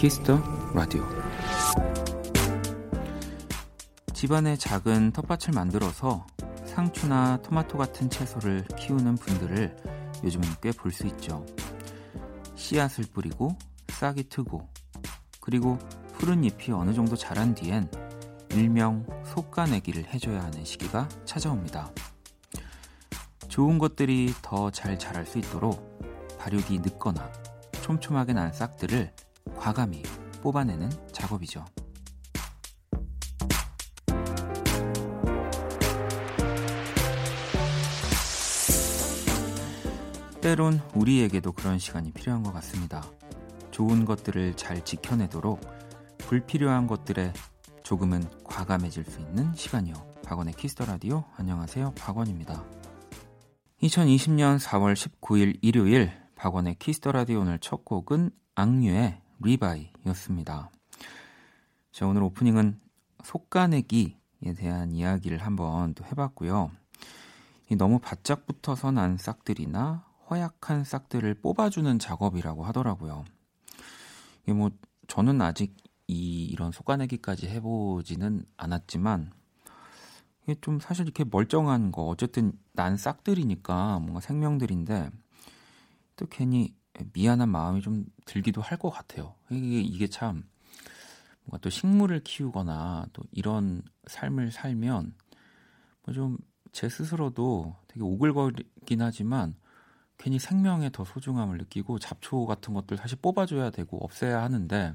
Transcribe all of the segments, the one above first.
Kiss the Radio 집안에 작은 텃밭을 만들어서 상추나 토마토 같은 채소를 키우는 분들을 요즘은 꽤 볼 수 있죠. 씨앗을 뿌리고 싹이 트고 그리고 푸른 잎이 어느 정도 자란 뒤엔 일명 솎아내기를 해줘야 하는 시기가 찾아옵니다. 좋은 것들이 더 잘 자랄 수 있도록 발육이 늦거나 촘촘하게 난 싹들을 과감히 뽑아내는 작업이죠. 때론 우리에게도 그런 시간이 필요한 것 같습니다. 좋은 것들을 잘 지켜내도록 불필요한 것들에 조금은 과감해질 수 있는 시간이요. 박원의 Kiss the Radio 안녕하세요. 박원입니다. 2020년 4월 19일 일요일 박원의 Kiss the Radio 오늘 첫 곡은 악뮤의 Re-Bye였습니다. 자, 오늘 오프닝은 솎아내기에 대한 이야기를 한번 또 해봤고요. 너무 바짝 붙어서 난 싹들이나 허약한 싹들을 뽑아주는 작업이라고 하더라고요. 이게 뭐 저는 아직 이 이런 솎아내기까지 해보지는 않았지만 이게 좀 사실 이렇게 멀쩡한 거 어쨌든 난 싹들이니까 뭔가 생명들인데 또 괜히 미안한 마음이 좀 들기도 할 것 같아요. 이게, 이게 참 뭔가 또 식물을 키우거나 또 이런 삶을 살면 뭐 좀 제 스스로도 되게 오글거리긴 하지만 괜히 생명의 더 소중함을 느끼고 잡초 같은 것들 사실 뽑아줘야 되고 없애야 하는데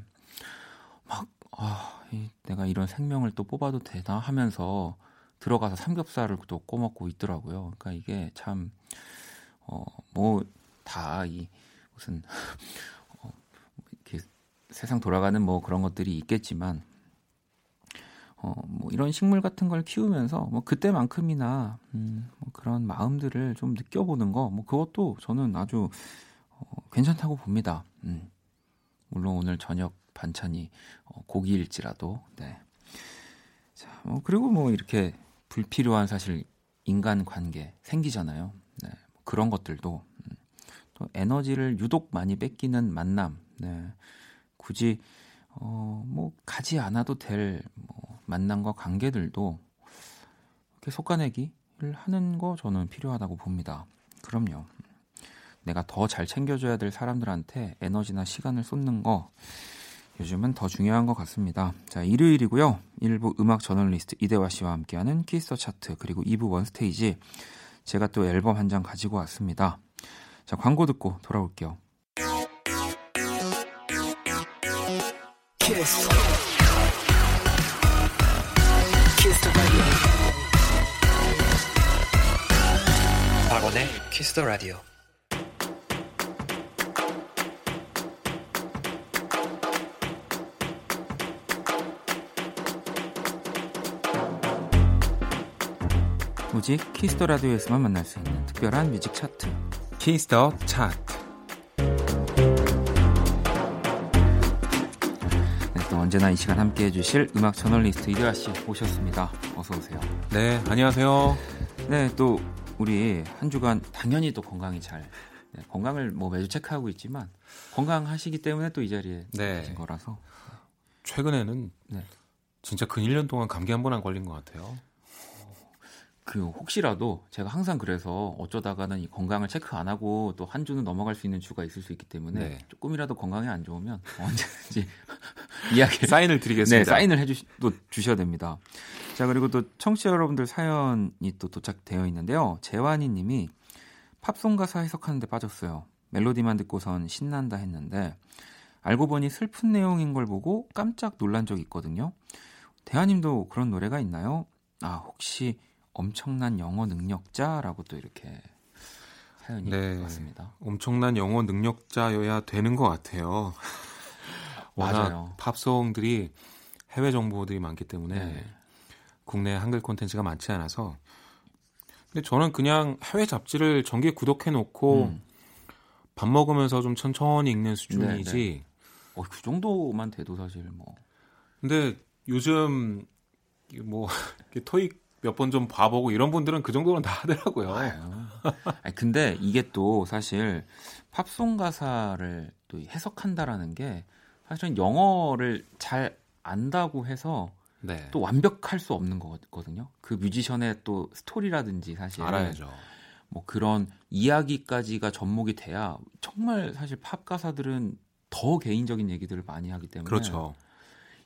막 아, 이, 내가 이런 생명을 또 뽑아도 되나 하면서 들어가서 삼겹살을 또 꺼먹고 있더라고요. 그러니까 이게 참 어, 뭐 다 이 무슨 어, 이렇게 세상 돌아가는 뭐 그런 것들이 있겠지만 어, 뭐 이런 식물 같은 걸 키우면서 뭐 그때만큼이나 음, 뭐 그런 마음들을 좀 느껴보는 거, 뭐 그것도 저는 아주 어, 괜찮다고 봅니다. 음. 물론 오늘 저녁 반찬이 어, 고기일지라도, 네. 자, 뭐 그리고 뭐 이렇게 불필요한 사실 인간 관계 생기잖아요. 네. 뭐 그런 것들도 음. 또 에너지를 유독 많이 뺏기는 만남, 네. 굳이 어, 뭐 가지 않아도 될 뭐 만남과 관계들도 이렇게 속가내기를 하는 거 저는 필요하다고 봅니다. 그럼요. 내가 더 잘 챙겨줘야 될 사람들한테 에너지나 시간을 쏟는 거 요즘은 더 중요한 것 같습니다. 자, 일요일이고요. 일부 음악 저널리스트 이대화 씨와 함께하는 Kiss the 차트 그리고 2부 One Stage 제가 또 앨범 한 장 가지고 왔습니다. 자, 광고 듣고 돌아올게요. 키스. 박원의 Kiss the Radio. 오직 Kiss the Radio에서만 만날 수 있는 특별한 뮤직 차트 Kiss the 차트 네, 또 언제나 이 시간 함께 해주실 음악 저널리스트 이대화 씨 오셨습니다. 어서 오세요. 네, 안녕하세요. 네, 또 우리 한 주간 당연히 또 건강이 잘 네, 건강을 뭐 매주 체크하고 있지만 건강하시기 때문에 또 이 자리에 네. 계신 거라서 최근에는 네. 진짜 근 1년 동안 감기 한 번 안 걸린 것 같아요. 그 혹시라도 제가 항상 그래서 어쩌다가는 이 건강을 체크 안 하고 또 한 주는 넘어갈 수 있는 주가 있을 수 있기 때문에 네. 조금이라도 건강이 안 좋으면 언제든지 이야기 사인을 드리겠습니다. 네, 사인을 해주 또 주셔야 됩니다. 자 그리고 또 청취자 여러분들 사연이 또 도착되어 있는데요. 재환이님이 팝송 가사 해석하는데 빠졌어요. 멜로디만 듣고선 신난다 했는데 알고 보니 슬픈 내용인 걸 보고 깜짝 놀란 적이 있거든요. 대하님도 그런 노래가 있나요? 아 혹시 엄청난 영어 능력자라고 또 이렇게 사연이 네, 왔습니다. 엄청난 영어 능력자여야 되는 것 같아요. 워낙 맞아요. 팝송들이 해외 정보들이 많기 때문에 네. 국내 한글 콘텐츠가 많지 않아서 근데 저는 그냥 해외 잡지를 정기에 구독해 놓고 음. 밥 먹으면서 좀 천천히 읽는 수준이지. 네, 네. 어, 그 정도만 돼도 사실 뭐. 근데 요즘 뭐 토익 몇 번 좀 봐보고 이런 분들은 그 정도는 다 하더라고요. 아니, 근데 이게 또 사실 팝송 가사를 또 해석한다라는 게 사실은 영어를 잘 안다고 해서 네. 또 완벽할 수 없는 거거든요. 그 뮤지션의 또 스토리라든지 사실 알아야죠. 뭐 그런 이야기까지가 접목이 돼야 정말 사실 팝 가사들은 더 개인적인 얘기들을 많이 하기 때문에 그렇죠.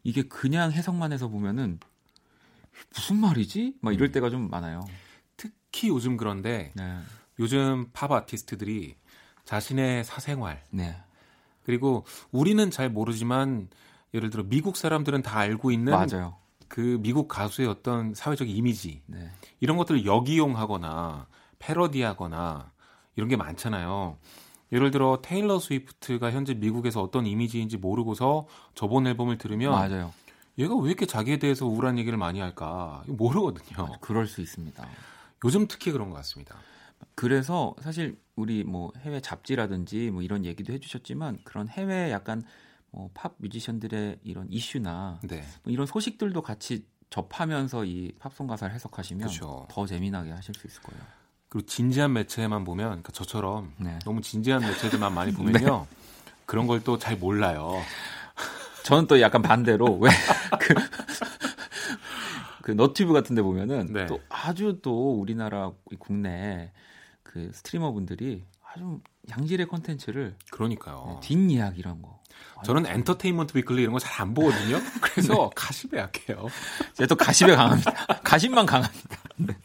이게 그냥 해석만 해서 보면은 무슨 말이지? 막 이럴 음. 때가 좀 많아요. 특히 요즘 그런데 네. 요즘 팝 아티스트들이 자신의 사생활 네. 그리고 우리는 잘 모르지만 예를 들어 미국 사람들은 다 알고 있는 맞아요. 그 미국 가수의 어떤 사회적 이미지 네. 이런 것들을 역이용하거나 패러디하거나 이런 게 많잖아요. 예를 들어 테일러 스위프트가 현재 미국에서 어떤 이미지인지 모르고서 저번 앨범을 들으면 맞아요. 얘가 왜 이렇게 자기에 대해서 우울한 얘기를 많이 할까 모르거든요. 그럴 수 있습니다. 요즘 특히 그런 것 같습니다. 그래서 사실 우리 뭐 해외 잡지라든지 뭐 이런 얘기도 해주셨지만 그런 해외 약간 뭐 팝 뮤지션들의 이런 이슈나 네. 뭐 이런 소식들도 같이 접하면서 이 팝송 가사를 해석하시면 그쵸. 더 재미나게 하실 수 있을 거예요. 그리고 진지한 매체만 보면 그러니까 저처럼 네. 너무 진지한 매체들만 많이 보면요 네. 그런 걸 또 잘 몰라요. 저는 또 약간 반대로 왜그 그 너튜브 같은 데 보면은 네. 또 아주 또 우리나라 국내 그 스트리머 분들이 아주 양질의 컨텐츠를 그러니까요. 네, 뒷이야기 이런 거. 저는 Entertainment Weekly 이런 거 잘 안 보거든요. 그래서 네. 가십에 약해요. 제가 또 가십에 강합니다. 가십만 강합니다. 네.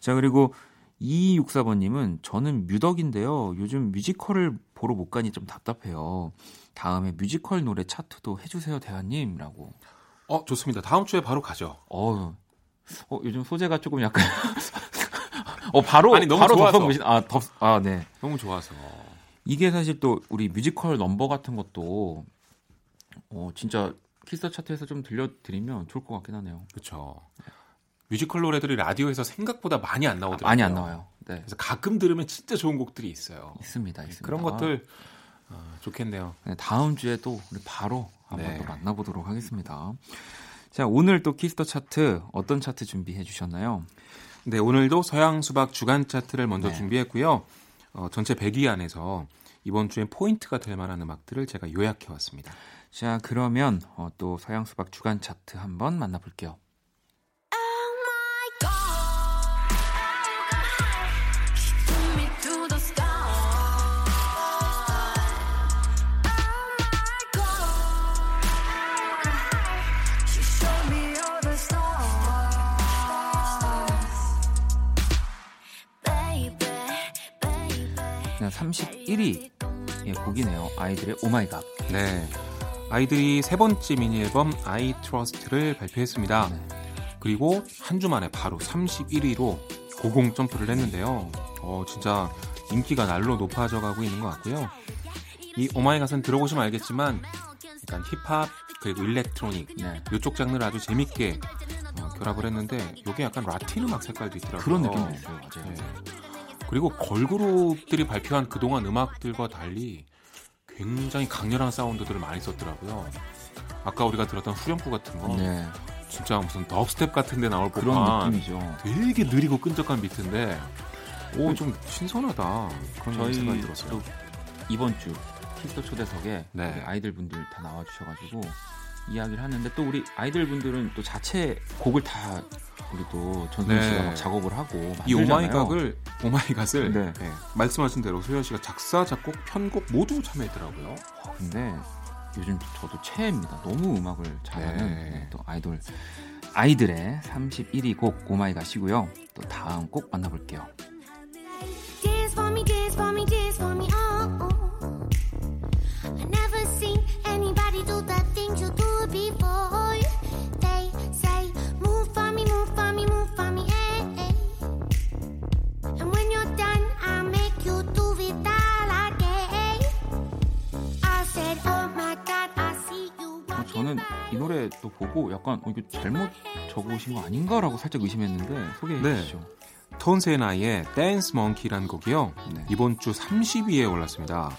자, 그리고 2264번님은 저는 뮤덕인데요. 요즘 뮤지컬을 보러 못 가니 좀 답답해요. 다음에 뮤지컬 노래 차트도 해주세요, 대한님이라고. 어, 좋습니다. 다음 주에 바로 가죠. 어, 어 요즘 소재가 조금 약간. 어, 바로, 아니, 너무 바로 좋아서. 아, 덮, 아, 네. 너무 좋아서. 이게 사실 또 우리 뮤지컬 넘버 같은 것도 어, 진짜 키스 차트에서 좀 들려드리면 좋을 것 같긴 하네요. 그렇죠. 뮤지컬 노래들이 라디오에서 생각보다 많이 안 나오더라고요. 많이 안 나와요. 네. 그래서 가끔 들으면 진짜 좋은 곡들이 있어요. 있습니다. 있습니다. 그런 것들 어, 좋겠네요. 네, 다음 주에 또 우리 바로 한번 네. 또 만나보도록 하겠습니다. 자, 오늘 또 Kiss the 차트 어떤 차트 준비해 주셨나요? 네, 오늘도 서양 수박 주간 차트를 먼저 네. 준비했고요. 어, 전체 100위 안에서 이번 주엔 포인트가 될 만한 음악들을 제가 요약해 왔습니다. 자, 그러면 어, 또 서양 수박 주간 차트 한번 만나볼게요. 31위의 곡이네요. 아이들의 Oh my god. 네. 아이들이 세 번째 미니 앨범 I Trust를 발표했습니다. 네. 그리고 한 주 만에 바로 31위로 고공 점프를 했는데요. 어, 진짜 인기가 날로 높아져 가고 있는 것 같고요. 이 Oh my god은 들어보시면 알겠지만 약간 힙합 그리고 electronic 네. 이쪽 장르를 아주 재밌게 어, 결합을 했는데 이게 약간 라틴 음악 색깔도 있더라고요. 그런 느낌이 있어요. 맞아요. 네. 그리고 걸그룹들이 발표한 그동안 음악들과 달리 굉장히 강렬한 사운드들을 많이 썼더라고요. 아까 우리가 들었던 후렴구 같은 거 네. 진짜 무슨 dubstep 같은 데 나올 법한 느낌이죠. 되게 느리고 끈적한 비트인데 오 좀 신선하다 그런 저희 생각이 들었어요. 이번 주 Kiss the 초대석에 네. 아이들 분들 다 나와 주셔 가지고 이야기를 하는데 또 우리 아이들 분들은 또 자체 곡을 다 우리 또 전소연 씨가 네. 막 작업을 하고. 이 오마이갓을 오마이갓을 네. 네. 말씀하신 대로 소연 씨가 작사 작곡 편곡 모두 참여했더라고요. 아, 근데 요즘 저도 최애입니다. 너무 음악을 잘하는 네. 네또 아이돌 아이들의 31위 곡 Oh my god이고요. 또 다음 곡 만나볼게요. 이 노래 또 보고 약간 어, 이거 잘못 적으신 거 아닌가라고 살짝 의심했는데 소개해 네. 주시죠. 톤세나의 댄스 몽키라는 곡이요. 네. 이번 주 30위에 올랐습니다.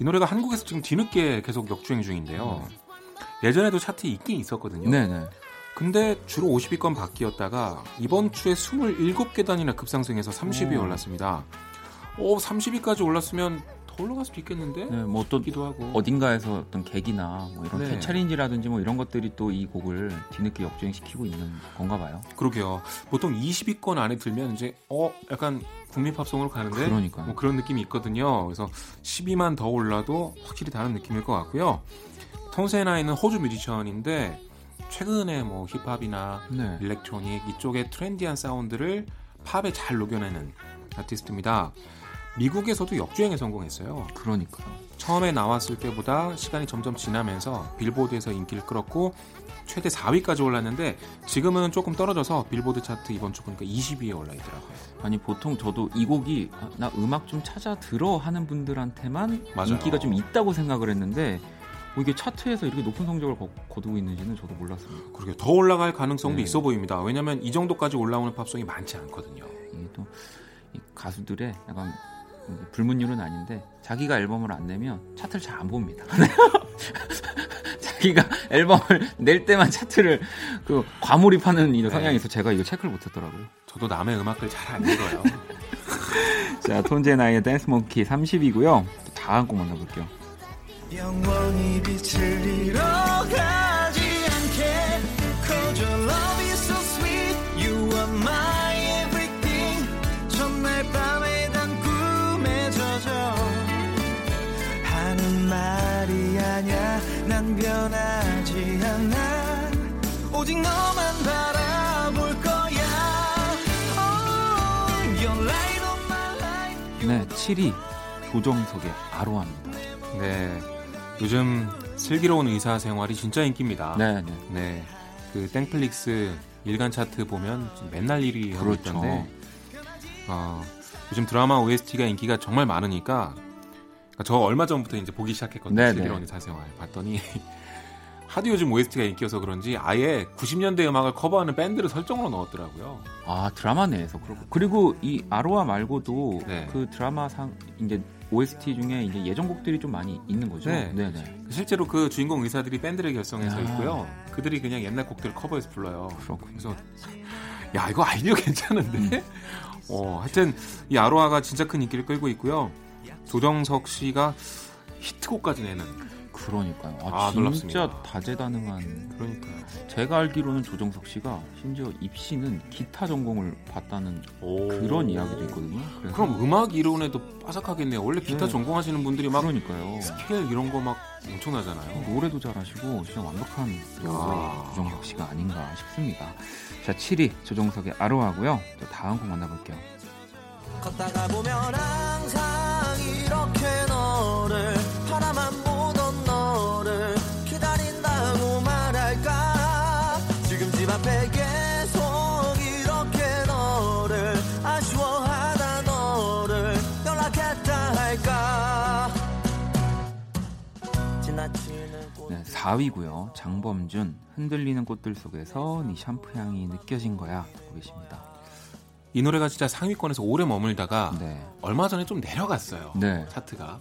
이 노래가 한국에서 지금 뒤늦게 계속 역주행 중인데요. 네. 예전에도 차트에 있긴 있었거든요. 네네. 근데 주로 50위권 밖이었다가 이번 주에 27계단이나 급상승해서 30위에 올랐습니다. 오, 30위까지 올랐으면 더 올라갈 수도 있겠는데? 네, 뭐 어떤 기도 하고 어딘가에서 어떤 계기나 뭐 이런 네. 캐차린지라든지 뭐 이런 것들이 또 이 곡을 뒤늦게 역주행시키고 있는 건가 봐요. 그러게요. 보통 20위권 안에 들면 이제 어 약간 국민 팝송으로 가는데 그러니까요. 뭐 그런 느낌이 있거든요. 그래서 10위만 더 올라도 확실히 다른 느낌일 것 같고요. Tones and I는 호주 뮤지션인데 최근에 뭐 힙합이나 네. electronic 이쪽의 트렌디한 사운드를 팝에 잘 녹여내는 아티스트입니다. 미국에서도 역주행에 성공했어요. 그러니까요. 처음에 나왔을 때보다 시간이 점점 지나면서 빌보드에서 인기를 끌었고 최대 4위까지 올랐는데 지금은 조금 떨어져서 빌보드 차트 이번 주 보니까 20위에 올라 있더라고요. 아니 보통 저도 이 곡이 아, 나 음악 좀 찾아 들어 하는 분들한테만 맞아요. 인기가 좀 있다고 생각을 했는데 뭐 이게 차트에서 이렇게 높은 성적을 거, 두고 있는지는 저도 몰랐습니다. 그러게 더 올라갈 가능성도 네. 있어 보입니다. 왜냐하면 이 정도까지 올라오는 팝송이 많지 않거든요. 이게 또 가수들의 약간 불문율은 아닌데 자기가 앨범을 안 내면 차트를 잘 안 봅니다. 자기가 앨범을 낼 때만 차트를 그 과몰입하는 이 성향이 있어 제가 이거 체크를 못했더라고요. 저도 남의 음악을 잘 안 읽어요. 자 톤제나의 댄스 몽키 30이고요. 다음 곡 만나볼게요. 영원히 빛을 잃어가 난 변하지 않아 오직 너만 바라볼 거야 oh, Your light on my life 네 7위 조정석의 아로하입니다 네 요즘 슬기로운 의사 생활이 진짜 인기입니다. 네, 네. 네. 그 땡플릭스 일간 차트 보면 맨날 1위 하고 그렇죠. 있던데 어, 요즘 드라마 OST가 인기가 정말 많으니까 저 얼마 전부터 이제 보기 시작했거든요. 의사 생활 봤더니 하도 요즘 OST가 인기여서 그런지 아예 90년대 음악을 커버하는 밴드를 설정으로 넣었더라고요. 아 드라마 내에서 그렇고 그리고 이 아로하 말고도 네. 그 드라마 상 이제 OST 중에 이제 예전 곡들이 좀 많이 있는 거죠. 네. 네네. 실제로 그 주인공 의사들이 밴드를 결성해서 아. 있고요. 그들이 그냥 옛날 곡들을 커버해서 불러요. 그렇군요. 그래서 야 이거 아이디어 괜찮은데. 음. 어, 하여튼 이 아로하가 진짜 큰 인기를 끌고 있고요. 조정석 씨가 히트곡까지 내는 그러니까요. 아, 아 진짜 놀랍습니다. 다재다능한. 그러니까요. 제가 알기로는 조정석 씨가 심지어 입시는 기타 전공을 봤다는 오. 그런 이야기도 있거든요. 그럼 음악 이론에도 빠삭하겠네요. 원래 기타 네. 전공하시는 분들이 막 그러니까요. 스케일 이런 거 막 엄청나잖아요. 노래도 잘하시고 진짜 완벽한 조정석 씨가 아닌가 싶습니다. 자, 7위 조정석의 아로하고요. 또 다음 곡 만나볼게요. 걷다가 보면 항상 이렇게 너를 바라만 앞에 계속 이렇게 너를 아쉬워하다 너를 연락했다 할까 네, 4위고요. 장범준 흔들리는 꽃들 속에서 네 샴푸 향이 느껴진 거야 듣고 계십니다. 이 노래가 진짜 상위권에서 오래 머물다가 네. 얼마 전에 좀 내려갔어요. 네. 차트가.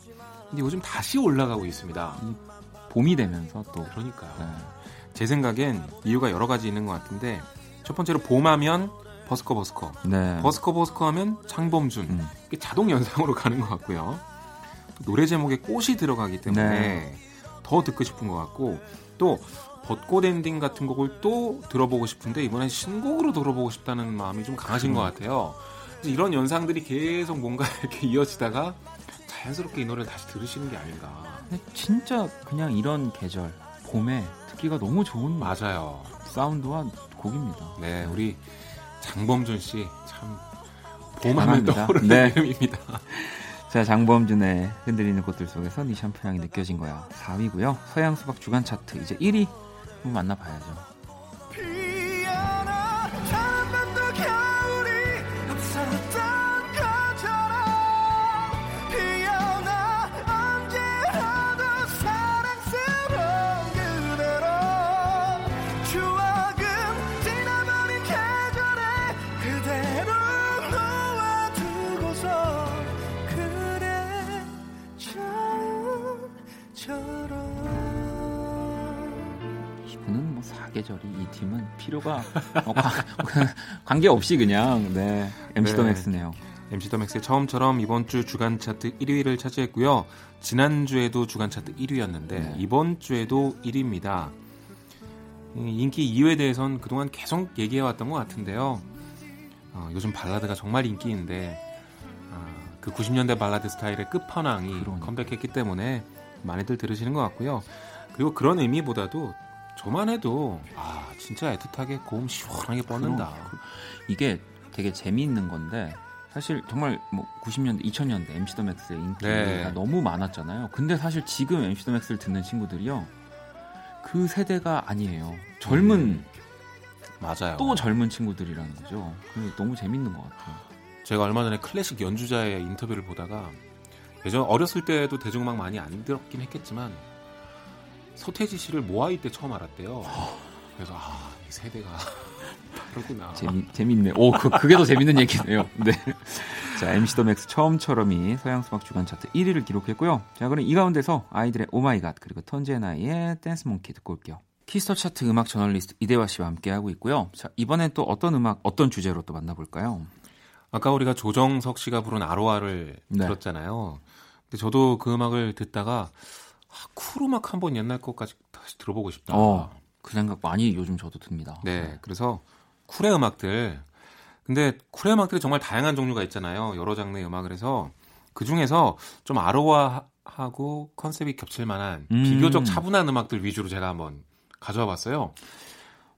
근데 요즘 다시 올라가고 있습니다. 봄이 되면서 또 그러니까요. 네. 제 생각엔 이유가 여러 가지 있는 것 같은데 첫 번째로 봄하면 버스커 버스커, 네. 버스커 버스커 하면 장범준 음. 이게 자동 연상으로 가는 것 같고요. 노래 제목에 꽃이 들어가기 때문에 네. 더 듣고 싶은 것 같고 또 벚꽃 엔딩 같은 곡을 또 들어보고 싶은데 이번엔 신곡으로 들어보고 싶다는 마음이 좀 강하신 음. 것 같아요. 이런 연상들이 계속 뭔가 이렇게 이어지다가 자연스럽게 이 노래를 다시 들으시는 게 아닌가. 진짜 그냥 이런 계절 봄에 듣기가 너무 좋은 맞아요. 사운드와 곡입니다. 네, 우리 장범준 씨 참 봄하면 떠오르는 네. 이름입니다. 자, 장범준의 흔들리는 꽃들 속에서 네 샴푸 향이 느껴진 거야. 4위고요. 서양 수박 주간 차트 이제 1위 한번 만나봐야죠. 팀은 필요가 어, 관계 없이 그냥 네 MC 더 맥스네요. MC 더 맥스의 처음처럼 이번 주 주간 차트 1위를 차지했고요. 지난 주에도 주간 차트 1위였는데 네. 이번 주에도 1위입니다. 인기 이유에 대해선 그동안 계속 얘기해왔던 것 같은데요. 어, 요즘 발라드가 정말 인기인데 어, 그 90년대 발라드 스타일의 끝판왕이 그러니. 컴백했기 때문에 많이들 들으시는 것 같고요. 그리고 그런 의미보다도 저만 해도 아 진짜 애틋하게 고음 시원하게 뻗는다. 이게 되게 재미있는 건데 사실 정말 뭐 90년대, 2000년대 MC 더 맥스의 인기가 네. 너무 많았잖아요. 근데 사실 지금 MC 더 맥스를 듣는 친구들이요. 그 세대가 아니에요. 젊은 음. 맞아요. 또 젊은 친구들이라는 거죠. 너무 재밌는 것 같아요. 제가 얼마 전에 클래식 연주자의 인터뷰를 보다가 예전 어렸을 때도 대중음악 많이 안 들었긴 했겠지만 서태지 씨를 모아이 때 처음 알았대요. 그래서 아, 이 세대가 그렇구나. 재미 재밌네. 오, 그, 그게 더 재밌는 얘기네요. 네. 자, MC 더 맥스 처음처럼이 서양 수박 주간 차트 1위를 기록했고요. 자, 그럼 이 가운데서 아이들의 오마이갓 그리고 턴제나이의 댄스 몽키 듣고 올게요. 키스터 차트 음악 저널리스트 이대화 씨와 함께 하고 있고요. 자, 이번엔 또 어떤 음악, 어떤 주제로 또 만나볼까요? 아까 우리가 조정석 씨가 부른 아로하를 네. 들었잖아요. 근데 저도 그 음악을 듣다가 아, 쿨 음악 한번 옛날 것까지 다시 들어보고 싶다. 어, 그 생각 많이 요즘 저도 듭니다. 네, 네. 그래서 쿨의 음악들. 근데 쿨의 음악들이 정말 다양한 종류가 있잖아요. 여러 장르의 음악을 해서 그 중에서 좀 아로하하고 컨셉이 겹칠 만한 음. 비교적 차분한 음악들 위주로 제가 한번 가져와 봤어요.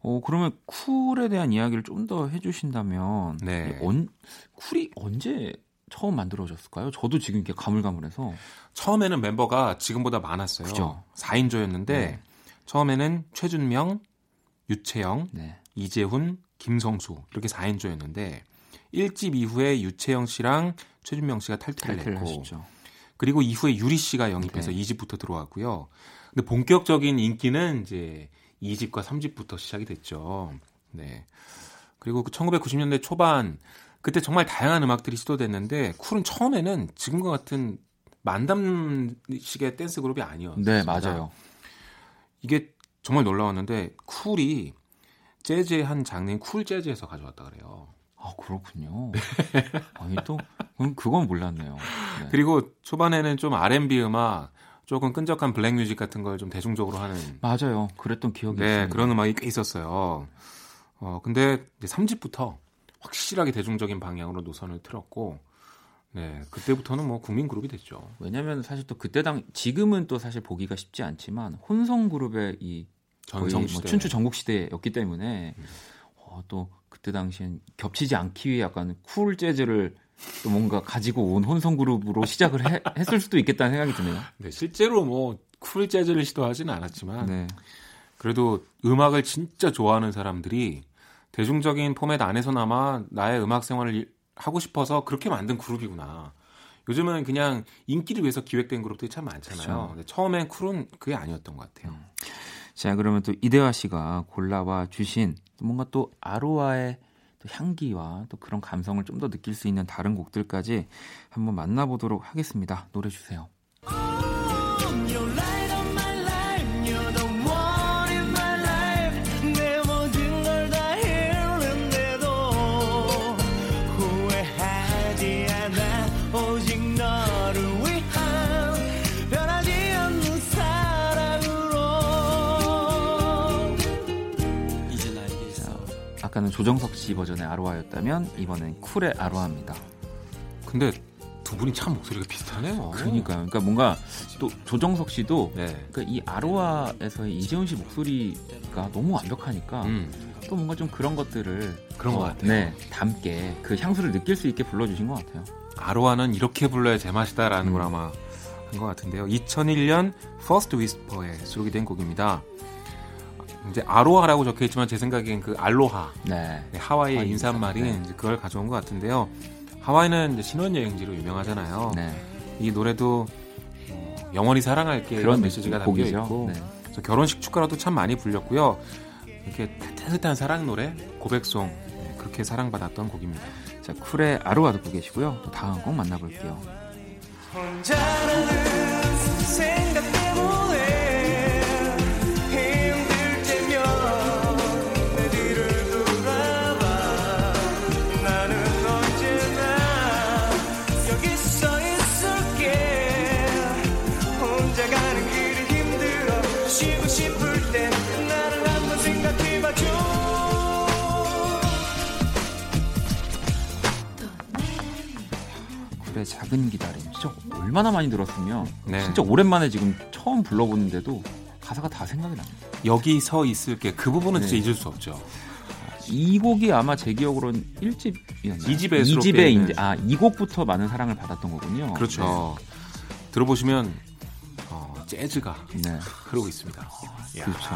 어, 그러면 쿨에 대한 이야기를 좀 더 해주신다면, 네. 언, 쿨이 언제 처음 만들어졌을까요? 저도 지금 이렇게 가물가물해서. 처음에는 멤버가 지금보다 많았어요. 그죠. 4인조였는데, 네. 처음에는 최준명, 유채영, 네. 이재훈, 김성수 이렇게 4인조였는데 1집 이후에 유채영 씨랑 최준명 씨가 탈퇴를 했고 하셨죠. 그리고 이후에 유리 씨가 영입해서 네. 2집부터 들어왔고요. 근데 본격적인 인기는 이제 2집과 3집부터 시작이 됐죠. 네. 그리고 그 1990년대 초반 그때 정말 다양한 음악들이 시도됐는데 쿨은 처음에는 지금과 같은 만담식의 댄스 그룹이 아니었어요. 네, 맞아요. 이게 정말 놀라웠는데 쿨이 재즈의 한 장르인 쿨 재즈에서 가져왔다 그래요. 아 그렇군요. 아니 또 그건 몰랐네요. 네. 그리고 초반에는 좀 R&B 음악, 조금 끈적한 블랙 뮤직 같은 걸 좀 대중적으로 하는 맞아요. 그랬던 기억이 네, 있습니다. 그런 음악이 꽤 있었어요. 어 근데 이제 3집부터 확실하게 대중적인 방향으로 노선을 틀었고 네, 그때부터는 뭐 국민 그룹이 됐죠. 왜냐면 사실 또 그때 당 지금은 또 사실 보기가 쉽지 않지만 혼성 그룹의 이 거의 뭐 춘추 전국 시대였기 때문에 음. 어, 또 그때 당시엔 겹치지 않기 위해 약간 쿨 재즈를 또 뭔가 가지고 온 혼성 그룹으로 시작을 해, 했을 수도 있겠다는 생각이 드네요. 네, 실제로 뭐 쿨 재즈를 시도하지는 않았지만 네. 그래도 음악을 진짜 좋아하는 사람들이 대중적인 포맷 안에서나마 나의 음악 생활을 하고 싶어서 그렇게 만든 그룹이구나. 요즘은 그냥 인기를 위해서 기획된 그룹들이 참 많잖아요. 그렇죠. 처음엔 쿨은 그게 아니었던 것 같아요. 음. 자, 그러면 또 이대화 씨가 골라와 주신 뭔가 또 아로하의 또 향기와 또 그런 감성을 좀 더 느낄 수 있는 다른 곡들까지 한번 만나보도록 하겠습니다. 노래 주세요. 아까는 조정석 씨 버전의 아로하였다면 이번엔 쿨의 아로하입니다. 근데 두 분이 참 목소리가 비슷하네요. 그러니까요. 그러니까 뭔가 또 조정석 씨도 네. 그러니까 이 아로하에서의 이재훈 씨 목소리가 너무 완벽하니까 음. 또 뭔가 좀 그런 것들을 그런 어, 것 같아요. 네, 담게 그 향수를 느낄 수 있게 불러주신 것 같아요. 아로하는 이렇게 불러야 제맛이다라는 음. 걸 아마 한 것 같은데요. 2001년 First Whisper에 수록이 된 곡입니다. 이제 아로하라고 적혀 있지만 제 생각엔 그 알로하. 네. 네 하와이의 아, 인사말이 네. 이제 그걸 가져온 것 같은데요. 하와이는 이제 신혼여행지로 유명하잖아요. 네. 이 노래도 어, 영원히 사랑할게 그런 메시지가 담겨 있고 네. 결혼식 축가로도 참 많이 불렸고요. 이렇게 따뜻한 사랑 노래, 고백송 네, 그렇게 사랑받았던 곡입니다. 자 쿨의 아로하 듣고 계시고요. 또 다음 곡 만나볼게요. 작은 기다림 진짜 얼마나 많이 들었으면 네. 진짜 오랜만에 지금 처음 불러보는데도 가사가 다 생각이 납니다. 여기 서 있을게 그 부분은 네. 진짜 잊을 수 없죠. 이 곡이 아마 제 기억으로는 1집이었나요? 2집에 2집에 이제 아 이 곡부터 많은 사랑을 받았던 거군요. 그렇죠. 네. 들어보시면 어, 재즈가 네. 흐르고 있습니다. 그렇죠.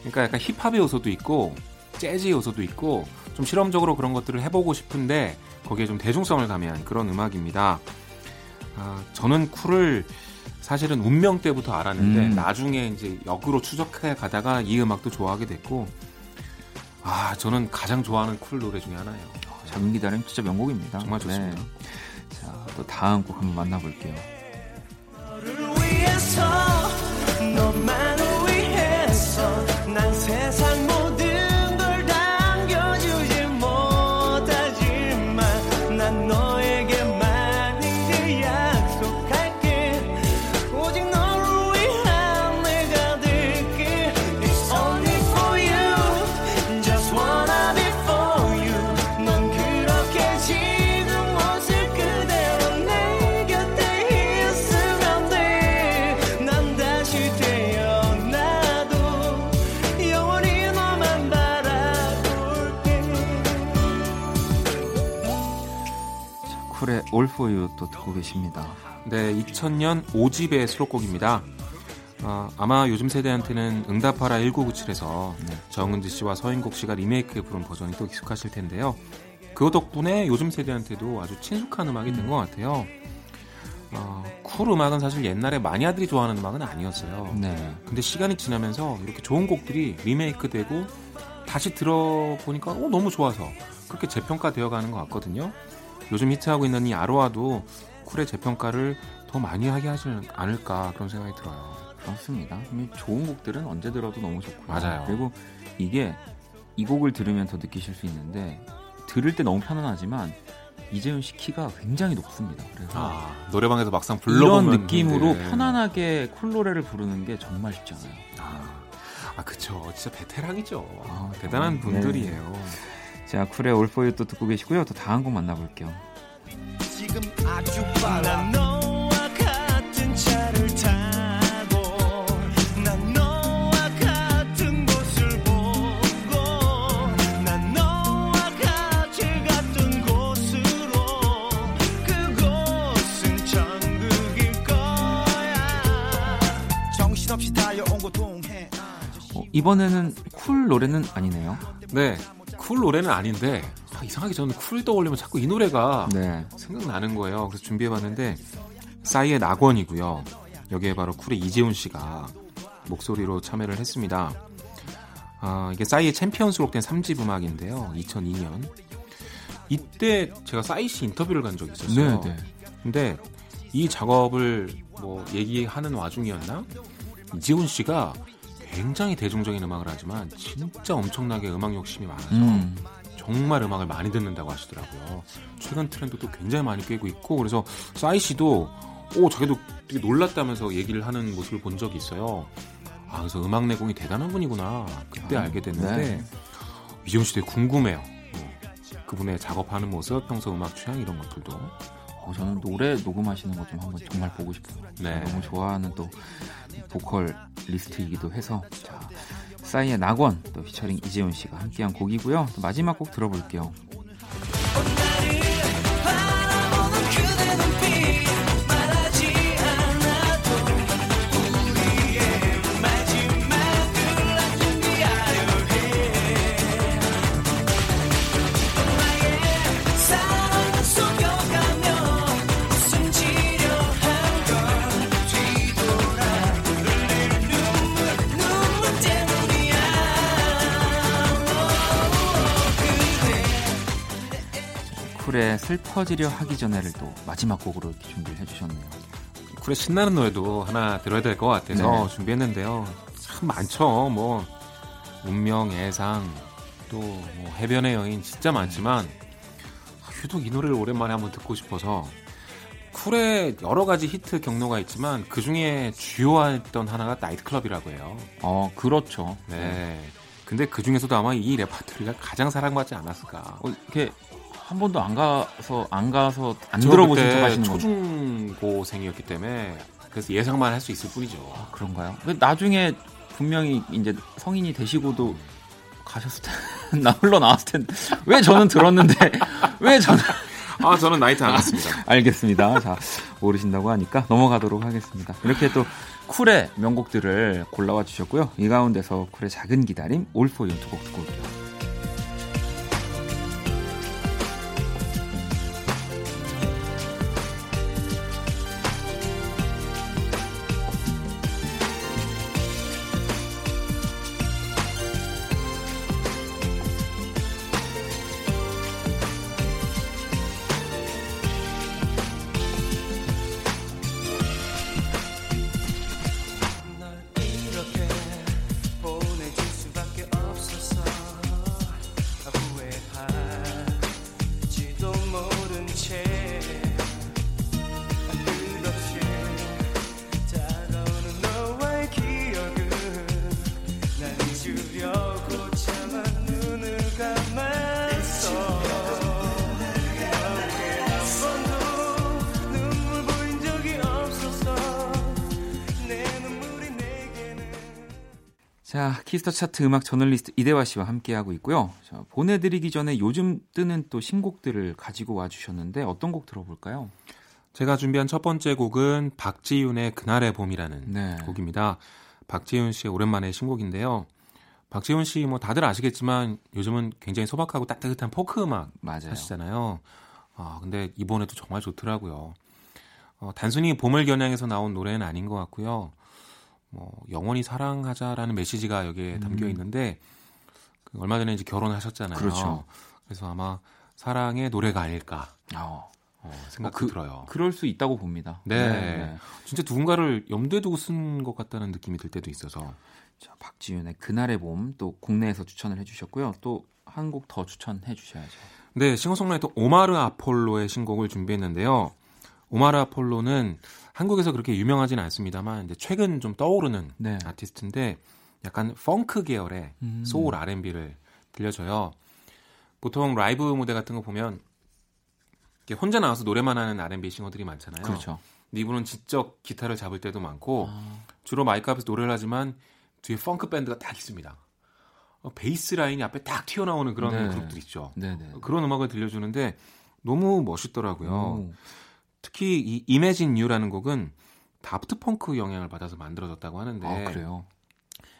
그러니까 약간 힙합의 요소도 있고 재즈 요소도 있고 좀 실험적으로 그런 것들을 해보고 싶은데 거기에 좀 대중성을 가미한 그런 음악입니다. 아, 저는 쿨을 사실은 운명 때부터 알았는데 음. 나중에 이제 역으로 추적해 가다가 이 음악도 좋아하게 됐고 아 저는 가장 좋아하는 쿨 노래 중에 하나예요. 작은 기다림 진짜 명곡입니다. 정말 좋습니다. 네. 자또 다음 곡 한번 만나볼게요. All For You 또 듣고 계십니다. 네, 2000년 5집의 수록곡입니다. 어, 아마 요즘 세대한테는 응답하라 1997에서 네. 정은지 씨와 서인국 씨가 리메이크해 부른 버전이 또 익숙하실 텐데요. 그 덕분에 요즘 세대한테도 아주 친숙한 음악이 된 것 같아요. 어, 쿨 음악은 사실 옛날에 마니아들이 좋아하는 음악은 아니었어요. 네. 근데 시간이 지나면서 이렇게 좋은 곡들이 리메이크되고 다시 들어보니까 어, 너무 좋아서 그렇게 재평가되어 가는 것 같거든요. 요즘 히트하고 있는 이 아로하도 쿨의 재평가를 더 많이 하게 하지 않을까 그런 생각이 들어요. 그렇습니다. 좋은 곡들은 언제 들어도 너무 좋고요. 맞아요. 그리고 이게 이 곡을 들으면 더 느끼실 수 있는데 들을 때 너무 편안하지만 이재훈 씨 키가 굉장히 높습니다. 그래서 아, 노래방에서 막상 불러보면 이런 느낌으로 네. 편안하게 쿨 노래를 부르는 게 정말 쉽지 않아요. 아, 아 그쵸. 진짜 베테랑이죠. 아, 대단한 분들이에요. 네. 자, 쿨의 You 또 듣고 계시고요. 또 다음 곡 만나볼게요. 지금 아주 빨라. 어, 이번에는 쿨 노래는 아니네요. 네, 쿨 노래는 아닌데 아, 이상하게 저는 쿨 떠올리면 자꾸 이 노래가 네. 생각나는 거예요. 그래서 준비해봤는데 싸이의 낙원이고요. 여기에 바로 쿨의 이재훈 씨가 목소리로 참여를 했습니다. 아, 이게 싸이의 챔피언 수록된 3집 음악인데요. 2002년. 이때 제가 싸이 씨 인터뷰를 간 적이 있었어요. 네, 네. 근데 이 작업을 뭐 얘기하는 와중이었나? 이재훈 씨가 굉장히 대중적인 음악을 하지만 진짜 엄청나게 음악 욕심이 많아서 음. 정말 음악을 많이 듣는다고 하시더라고요. 최근 트렌드도 굉장히 많이 깨고 있고 그래서 싸이 씨도 오 자기도 되게 놀랐다면서 얘기를 하는 모습을 본 적이 있어요. 아 그래서 음악 내공이 대단한 분이구나 그때 아, 알게 됐는데 네. 이재훈 씨 되게 궁금해요. 어, 그분의 작업하는 모습, 평소 음악 취향 이런 것들도. 어, 저는 노래 녹음하시는 거 좀 한번 정말 보고 싶어요. 네. 너무 좋아하는 또 보컬 리스트이기도 해서 자, 싸이의 낙원 또 피처링 이재훈 씨가 함께한 곡이고요. 또 마지막 곡 들어볼게요. 쿨의 슬퍼지려 하기 전에를 또 마지막 곡으로 이렇게 준비를 해주셨네요. 쿨의 신나는 노래도 하나 들어야 될 것 같아서 네. 준비했는데요. 참 많죠. 뭐 운명, 예상, 또 뭐 해변의 여인 진짜 많지만 유독 이 노래를 오랜만에 한번 듣고 싶어서 쿨의 여러 가지 히트 경로가 있지만 그 중에 주요했던 하나가 나이트클럽이라고 해요. 어, 그렇죠. 네. 근데 그 중에서도 아마 이 레파토리가 가장 사랑받지 않았을까. 어, 이렇게 한 번도 안 가서 안 가서 안 들어보신 척 하시는 초중고생이었기 때문에 그래서 예상만 할 수 있을 뿐이죠. 아, 그런가요? 나중에 분명히 이제 성인이 되시고도 가셨을 텐데 나 흘러 나왔을 텐데 왜 저는 들었는데 왜 저는 아 저는 나이트 안 갔습니다. 알겠습니다. 자 모르신다고 하니까 넘어가도록 하겠습니다. 이렇게 또 쿨의 명곡들을 골라와 주셨고요. 이 가운데서 쿨의 작은 기다림 올포 연투곡 듣고 올게요. 자, Kiss the 차트 음악 저널리스트 이대화 씨와 함께하고 있고요. 자, 보내드리기 전에 요즘 뜨는 또 신곡들을 가지고 와주셨는데 어떤 곡 들어볼까요? 제가 준비한 첫 번째 곡은 박지윤의 그날의 봄이라는 네. 곡입니다. 박지윤 씨의 오랜만에 신곡인데요. 박지윤 씨 뭐 다들 아시겠지만 요즘은 굉장히 소박하고 따뜻한 포크 음악 맞아요. 하시잖아요. 아, 근데 이번에도 정말 좋더라고요. 어, 단순히 봄을 겨냥해서 나온 노래는 아닌 것 같고요. 뭐 영원히 사랑하자라는 메시지가 여기에 음. 담겨 있는데 그 얼마 전에 이제 결혼하셨잖아요. 그렇죠. 그래서 아마 사랑의 노래가 아닐까. 어. 어, 생각이 어, 그, 들어요. 그럴 수 있다고 봅니다. 네. 네. 진짜 누군가를 염두에 두고 쓴 것 같다는 느낌이 들 때도 있어서. 자, 박지윤의 그날의 봄 또 국내에서 추천을 해주셨고요. 또 한 곡 더 추천해 주셔야죠. 네, 싱어송라이터 오마르 아폴로의 신곡을 준비했는데요. 오마르 아폴로는 한국에서 그렇게 유명하지는 않습니다만 이제 최근 좀 떠오르는 네. 아티스트인데 약간 펑크 계열의 음. 소울 R&B를 들려줘요. 보통 라이브 무대 같은 거 보면 혼자 나와서 노래만 하는 R&B 싱어들이 많잖아요. 그렇죠. 근데 이분은 직접 기타를 잡을 때도 많고 아. 주로 마이크 앞에서 노래를 하지만 뒤에 펑크 밴드가 딱 있습니다. 어, 베이스 라인이 앞에 딱 튀어나오는 그런 네. 그룹들 있죠. 네네. 네. 그런 음악을 들려주는데 너무 멋있더라고요. 오. 특히 이 Imagine You라는 곡은 다프트 펑크 영향을 받아서 만들어졌다고 하는데 아, 그래요.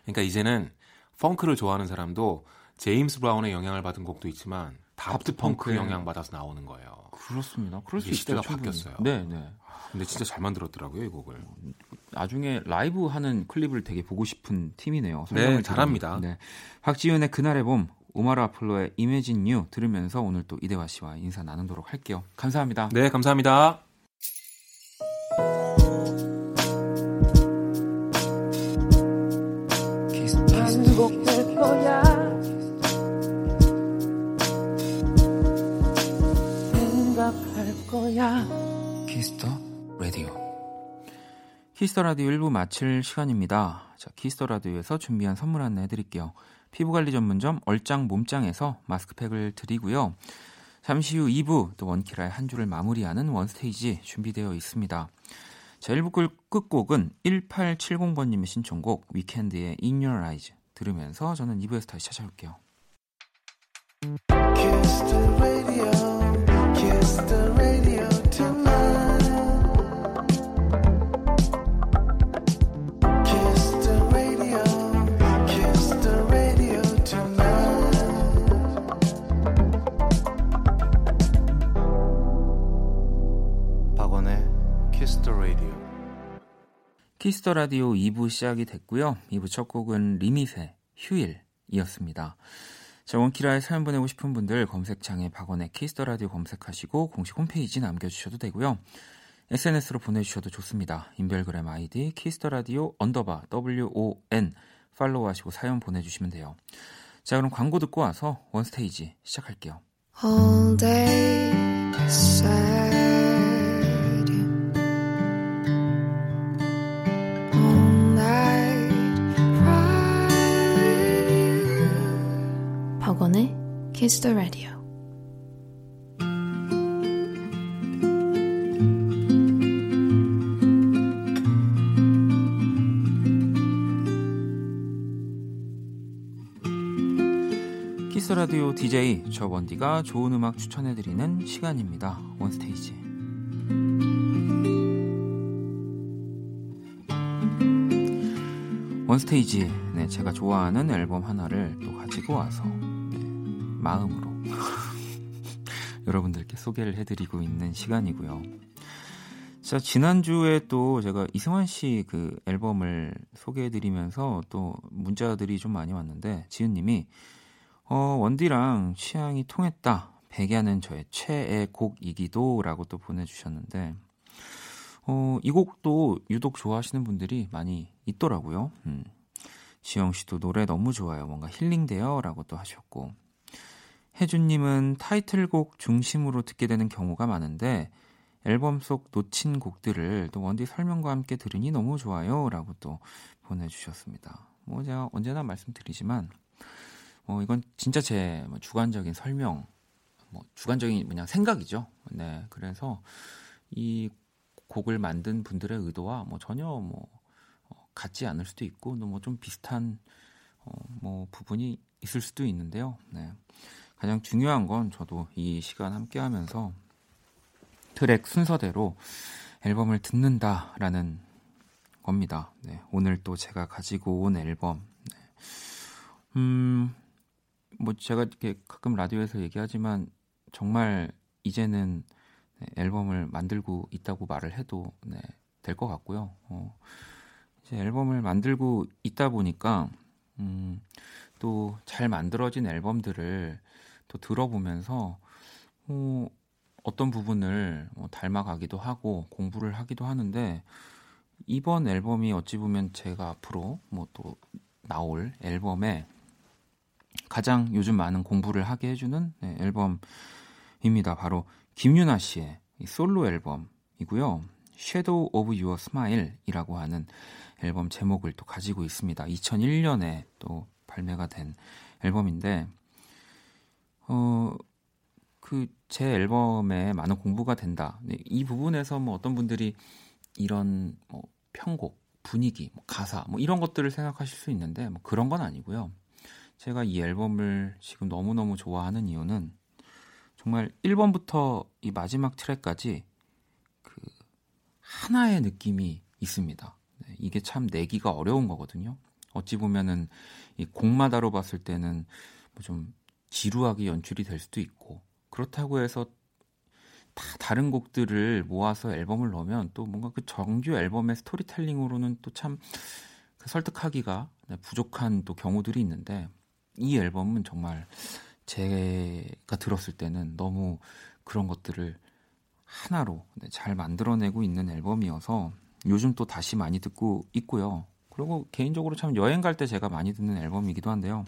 그러니까 이제는 펑크를 좋아하는 사람도 제임스 브라운의 영향을 받은 곡도 있지만 다프트 펑크 영향 받아서 나오는 거예요. 그렇습니다. 그럴 수 시대가 있죠, 바뀌었어요. 네, 네. 근데 진짜 잘 만들었더라고요, 이 곡을. 나중에 라이브 하는 클립을 되게 보고 싶은 팀이네요. 네, 잘합니다. 네. 박지윤의 그날의 봄, 오마르 아폴로의 Imagine You 들으면서 오늘 또 이대화 씨와 인사 나누도록 할게요. 감사합니다. 네, 감사합니다. 반복될 거야 생각할 거야 키스터 라디오 키스터 라디오 1부 마칠 시간입니다. 자, Kiss the 라디오에서 준비한 선물 안내 해 드릴게요. 피부관리 전문점 얼짱 몸짱에서 마스크팩을 드리고요. 잠시 후 2부 또 원키라의 한 주를 마무리하는 원스테이지 준비되어 있습니다. 자, 1부 끝곡은 1870번님의 신청곡 위켄드의 In Your Eyes 들으면서 저는 2부에서 다시 찾아올게요. Kiss the Radio 2부 시작이 됐고요. 2부 첫 곡은 리밋의 휴일이었습니다. 자, 원키라에 사연 보내고 싶은 분들 검색창에 박원의 Kiss the Radio 검색하시고 공식 홈페이지 남겨주셔도 되고요. SNS로 보내주셔도 좋습니다. 인별그램 아이디 Kiss the Radio 언더바 WON 팔로우하시고 사연 보내주시면 돼요. 자, 그럼 광고 듣고 와서 원스테이지 시작할게요. Kiss the Radio. 키스 라디오 DJ 저 원디가 좋은 음악 추천해 드리는 시간입니다. 원스테이지. 원스테이지, 네, 제가 좋아하는 앨범 하나를 또 가지고 와서 네, 마음으로 여러분들께 소개를 해드리고 있는 시간이고요. 자, 지난주에 또 제가 이승환 씨 그 앨범을 소개해드리면서 또 문자들이 좀 많이 왔는데, 지은님이, 어, 원디랑 취향이 통했다. 백야는 저의 최애 곡이기도 라고 또 보내주셨는데, 어, 이 곡도 유독 좋아하시는 분들이 많이 있더라고요. 음. 지영 씨도 노래 너무 좋아요. 뭔가 힐링돼요. 라고 또 하셨고. 혜준님은 타이틀곡 중심으로 듣게 되는 경우가 많은데, 앨범 속 놓친 곡들을 또 원디 설명과 함께 들으니 너무 좋아요. 라고 또 보내주셨습니다. 뭐 제가 언제나 말씀드리지만, 어, 이건 진짜 제뭐 주관적인 설명, 뭐 주관적인 그냥 생각이죠. 네. 그래서 이 곡을 만든 분들의 의도와 뭐 전혀 뭐 어, 같지 않을 수도 있고 뭐좀 비슷한 어, 뭐 부분이 있을 수도 있는데요. 네. 가장 중요한 건 저도 이 시간 함께 하면서 트랙 순서대로 앨범을 듣는다라는 겁니다. 네. 오늘 또 제가 가지고 온 앨범. 네. 음, 뭐 제가 이렇게 가끔 라디오에서 얘기하지만 정말 이제는 네, 앨범을 만들고 있다고 말을 해도 네, 될것 같고요. 어, 이제 앨범을 만들고 있다 보니까 음, 또 잘 만들어진 앨범들을 또 들어보면서 어, 어떤 부분을 뭐 닮아가기도 하고 공부를 하기도 하는데 이번 앨범이 어찌 보면 제가 앞으로 뭐 또 나올 앨범에 가장 요즘 많은 공부를 하게 해주는 네, 앨범입니다. 바로 김유나 씨의 솔로 앨범이고요. Shadow of Your Smile이라고 하는 앨범 제목을 또 가지고 있습니다. 2001년에 또 발매가 된 앨범인데 어, 그 제 앨범에 많은 공부가 된다. 네, 이 부분에서 뭐 어떤 분들이 이런 뭐 편곡, 분위기, 뭐 가사 뭐 이런 것들을 생각하실 수 있는데 뭐 그런 건 아니고요. 제가 이 앨범을 지금 너무너무 좋아하는 이유는 정말 1번부터 이 마지막 트랙까지 그 하나의 느낌이 있습니다. 네, 이게 참 내기가 어려운 거거든요. 어찌 보면은 이 곡마다로 봤을 때는 뭐 좀 지루하게 연출이 될 수도 있고 그렇다고 해서 다 다른 곡들을 모아서 앨범을 넣으면 또 뭔가 그 정규 앨범의 스토리텔링으로는 또참 그 설득하기가 네, 부족한 또 경우들이 있는데 이 앨범은 정말 제가 들었을 때는 너무 그런 것들을 하나로 네, 잘 만들어내고 있는 앨범이어서 요즘 또 다시 많이 듣고 있고요. 그리고 개인적으로 참 여행 갈 때 제가 많이 듣는 앨범이기도 한데요.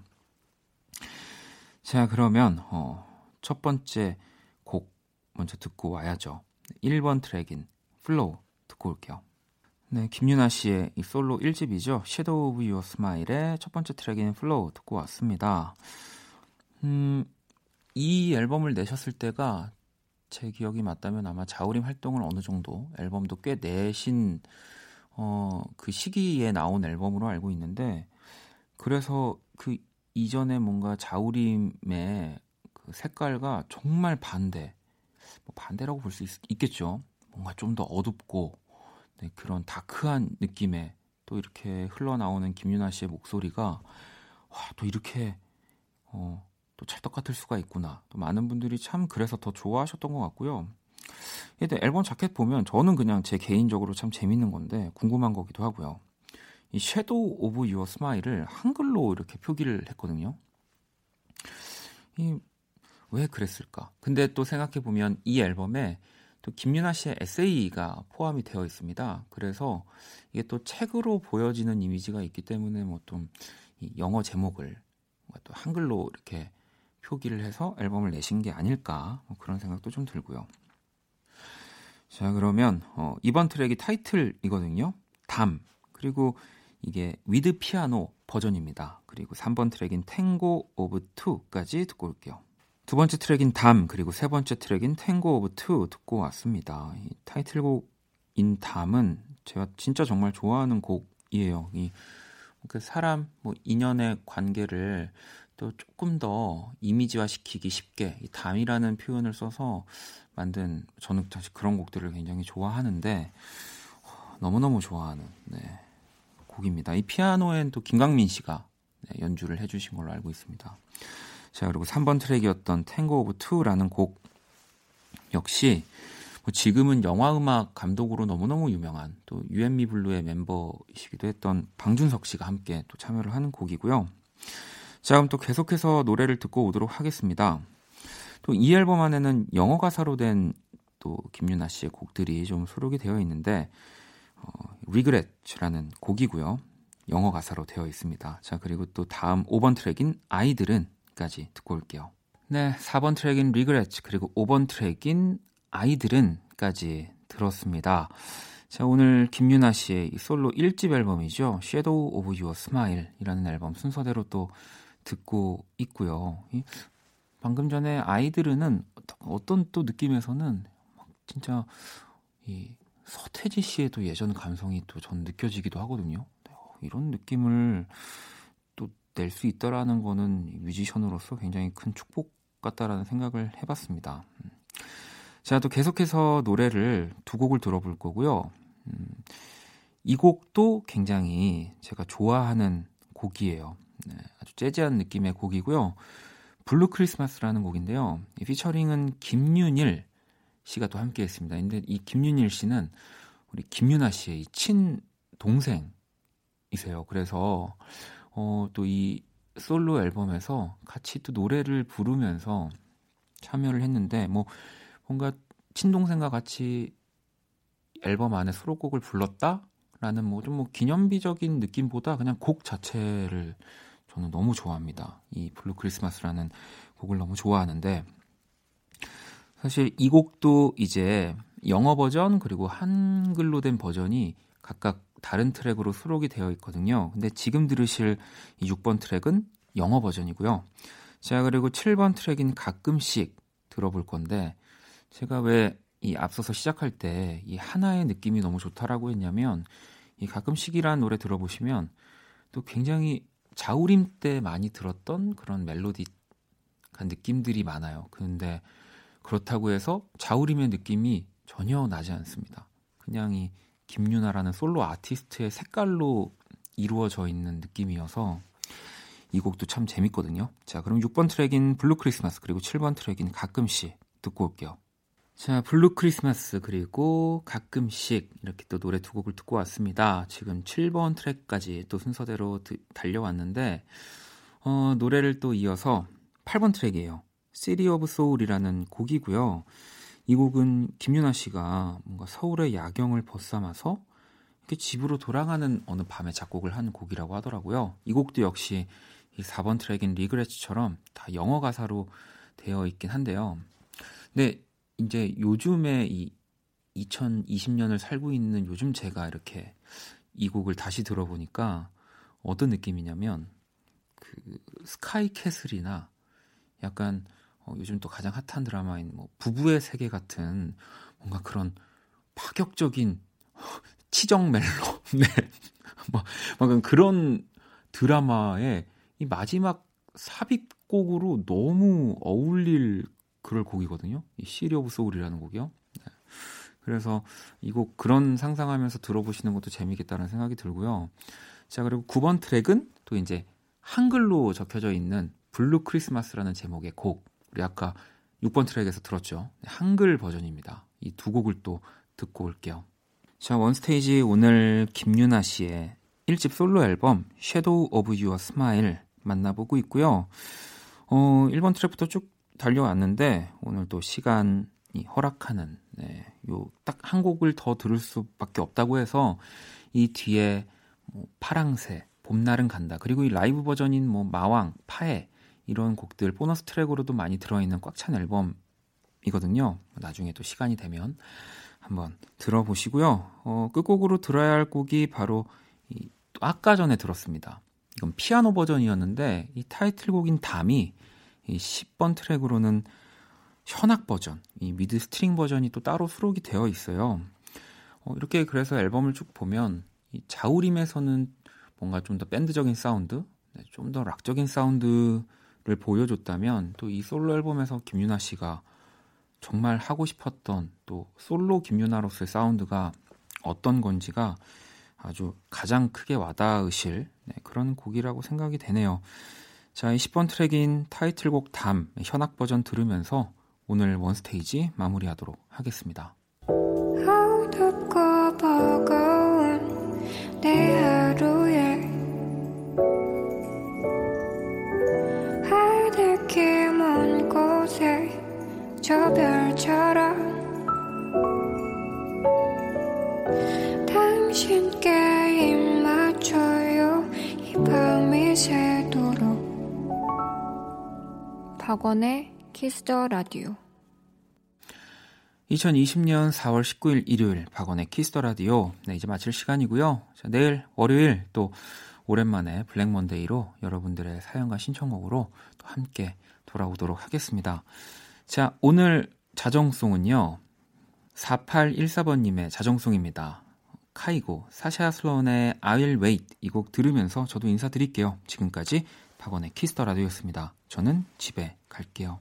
자, 그러면 어, 첫 번째 곡 먼저 듣고 와야죠. 1번 트랙인 Flow 듣고 올게요. 네, 김윤아 씨의 이 솔로 1집이죠. Shadow of Your Smile의 첫 번째 트랙인 Flow 듣고 왔습니다. 음, 이 앨범을 내셨을 때가 제 기억이 맞다면 아마 자우림 활동을 어느 정도 앨범도 꽤 내신 어, 그 시기에 나온 앨범으로 알고 있는데 그래서 그 이전에 뭔가 자우림의 그 색깔과 정말 반대 뭐 반대라고 볼 수 있겠죠. 뭔가 좀 더 어둡고 네, 그런 다크한 느낌의 또 이렇게 흘러나오는 김윤아 씨의 목소리가 와, 또 이렇게 어, 또 찰떡 같을 수가 있구나. 또 많은 분들이 참 그래서 더 좋아하셨던 것 같고요. 근데 앨범 자켓 보면 저는 그냥 제 개인적으로 참 재밌는 건데 궁금한 거기도 하고요. 이 Shadow of Your Smile을 한글로 이렇게 표기를 했거든요. 이 왜 그랬을까? 근데 또 생각해 보면 이 앨범에 또 김윤아 씨의 에세이가 포함이 되어 있습니다. 그래서 이게 또 책으로 보여지는 이미지가 있기 때문에 뭐 좀 영어 제목을 또 한글로 이렇게 표기를 해서 앨범을 내신 게 아닐까 뭐 그런 생각도 좀 들고요. 자 그러면 어, 이번 트랙이 타이틀이거든요. 담 그리고 이게 with 피아노 버전입니다. 그리고 3번 트랙인 Tango of Two까지 듣고 올게요. 두 번째 트랙인 담 그리고 세 번째 트랙인 Tango of Two 듣고 왔습니다. 이 타이틀곡인 담은 제가 진짜 정말 좋아하는 곡이에요. 이 그 사람 뭐 인연의 관계를 또 조금 더 이미지화 시키기 쉽게 이 담이라는 표현을 써서 만든 저는 사실 그런 곡들을 굉장히 좋아하는데 너무너무 좋아하는 네, 곡입니다. 이 피아노엔 또 김광민 씨가 네, 연주를 해주신 걸로 알고 있습니다. 자, 그리고 3번 트랙이었던 Tango of Two라는 곡 역시 뭐 지금은 영화 음악 감독으로 너무너무 유명한 또 유앤미 블루의 멤버이시기도 했던 방준석 씨가 함께 또 참여를 하는 곡이고요. 자, 그럼 또 계속해서 노래를 듣고 오도록 하겠습니다. 또 이 앨범 안에는 영어 가사로 된 또 김윤아 씨의 곡들이 좀 수록이 되어 있는데 어, Regret라는 곡이고요. 영어 가사로 되어 있습니다. 자, 그리고 또 다음 5번 트랙인 아이들은 까지 듣고 올게요. 네, 4번 트랙인 Regret 그리고 5번 트랙인 아이들은까지 들었습니다. 자, 오늘 김윤아 씨의 솔로 1집 앨범이죠. Shadow of Your Smile이라는 앨범 순서대로 또 듣고 있고요. 이, 방금 전에 아이들은 어떤 또 느낌에서는 진짜 이 서태지 또 예전 감성이 또 전 느껴지기도 하거든요. 네, 이런 느낌을 낼수 있다라는 거는 뮤지션으로서 굉장히 큰 축복 같다라는 생각을 해봤습니다. 음. 자, 또 계속해서 노래를 두 곡을 들어볼 거고요. 음, 이 곡도 굉장히 제가 좋아하는 곡이에요. 네, 아주 jazzy한 느낌의 곡이고요. Blue Christmas라는 곡인데요. 이 피처링은 김윤일 씨가 또 함께 했습니다. 근데 이 김윤일 씨는 우리 김윤아 씨의 친 동생이세요. 그래서 어, 또 이 솔로 앨범에서 같이 또 노래를 부르면서 참여를 했는데 뭐 뭔가 친동생과 같이 앨범 안에 수록곡을 불렀다라는 뭐 좀뭐 뭐 기념비적인 느낌보다 그냥 곡 자체를 저는 너무 좋아합니다. 이 Blue Christmas라는 곡을 너무 좋아하는데 사실 이 곡도 이제 영어 버전 그리고 한글로 된 버전이 각각 다른 트랙으로 수록이 되어 있거든요. 근데 지금 들으실 이 6번 트랙은 영어 버전이고요. 자, 그리고 7번 트랙인 가끔씩 들어볼 건데 제가 왜 이 앞서서 시작할 때 이 하나의 느낌이 너무 좋다라고 했냐면 이 가끔씩이라는 노래 들어보시면 또 굉장히 자우림 때 많이 들었던 그런 멜로디 간 느낌들이 많아요. 그런데 그렇다고 해서 자우림의 느낌이 전혀 나지 않습니다. 그냥 이 김윤아라는 솔로 아티스트의 색깔로 이루어져 있는 느낌이어서 이 곡도 참 재밌거든요. 자, 그럼 6번 트랙인 Blue Christmas 그리고 7번 트랙인 가끔씩 듣고 올게요. 자, Blue Christmas 그리고 가끔씩 이렇게 또 노래 두 곡을 듣고 왔습니다. 지금 7번 트랙까지 또 순서대로 드, 달려왔는데 어, 노래를 또 이어서 8번 트랙이에요. City of Soul이라는 곡이고요. 이 곡은 김윤아 씨가 뭔가 서울의 야경을 벗삼아서 이렇게 집으로 돌아가는 어느 밤에 작곡을 한 곡이라고 하더라고요. 이 곡도 역시 이 4번 트랙인 Regrets처럼 다 영어 가사로 되어 있긴 한데요. 근데 이제 요즘에 이 2020년을 살고 있는 요즘 제가 이렇게 이 곡을 다시 들어보니까 어떤 느낌이냐면 그 스카이 캐슬이나 약간 어, 요즘 또 가장 핫한 드라마인 뭐 부부의 세계 같은 뭔가 그런 파격적인 치정 멜로 네. 뭐, 막 그런 드라마의 이 마지막 삽입곡으로 너무 어울릴 그럴 곡이거든요. 이 City of Soul이라는 곡이요. 네. 그래서 이 곡 그런 상상하면서 들어보시는 것도 재미있겠다는 생각이 들고요. 자, 그리고 9번 트랙은 또 이제 한글로 적혀져 있는 Blue Christmas라는 제목의 곡. 우리 아까 6번 트랙에서 들었죠. 한글 버전입니다. 이 두 곡을 또 듣고 올게요. 자, 원스테이지 오늘 김윤아 씨의 1집 솔로 앨범 Shadow of Your Smile 만나보고 있고요. 어, 1번 트랙부터 쭉 달려왔는데 오늘 또 시간이 허락하는 네, 요딱 한 곡을 더 들을 수밖에 없다고 해서 이 뒤에 뭐 파랑새, 봄날은 간다. 그리고 이 라이브 버전인 뭐 마왕, 파애 이런 곡들 보너스 트랙으로도 많이 들어있는 꽉 찬 앨범이거든요. 나중에 또 시간이 되면 한번 들어보시고요. 어, 끝곡으로 들어야 할 곡이 바로 이, 아까 전에 들었습니다. 이건 피아노 버전이었는데 이 타이틀곡인 담이 이 10번 트랙으로는 현악 버전, 이 with string 버전이 또 따로 수록이 되어 있어요. 어, 이렇게 그래서 앨범을 쭉 보면 이 자우림에서는 뭔가 좀 더 밴드적인 사운드, 네, 좀더 락적인 사운드를 보여줬다면 또 이 솔로 앨범에서 김윤아 씨가 정말 하고 싶었던 또 솔로 김윤아로서의 사운드가 어떤 건지가 아주 가장 크게 와닿으실 네, 그런 곡이라고 생각이 되네요. 자, 이 10번 트랙인 타이틀곡 담 현악 버전 들으면서 오늘 원스테이지 마무리하도록 하겠습니다. 어둡고 버거운 내 저 별처럼 당신께 입 맞춰요. 이 밤이 새도록. 박원의 Kiss the Radio 2020년 4월 19일 일요일 박원의 Kiss the Radio 네, 이제 마칠 시간이고요. 자, 내일 월요일 또 오랜만에 Black Monday로 여러분들의 사연과 신청곡으로 또 함께 돌아오도록 하겠습니다. 자, 오늘 자정송은요. 4814번님의 자정송입니다. Kygo, Sasha Sloan의 I'll Wait 이 곡 들으면서 저도 인사드릴게요. 지금까지 박원의 Kiss the Radio였습니다. 저는 집에 갈게요.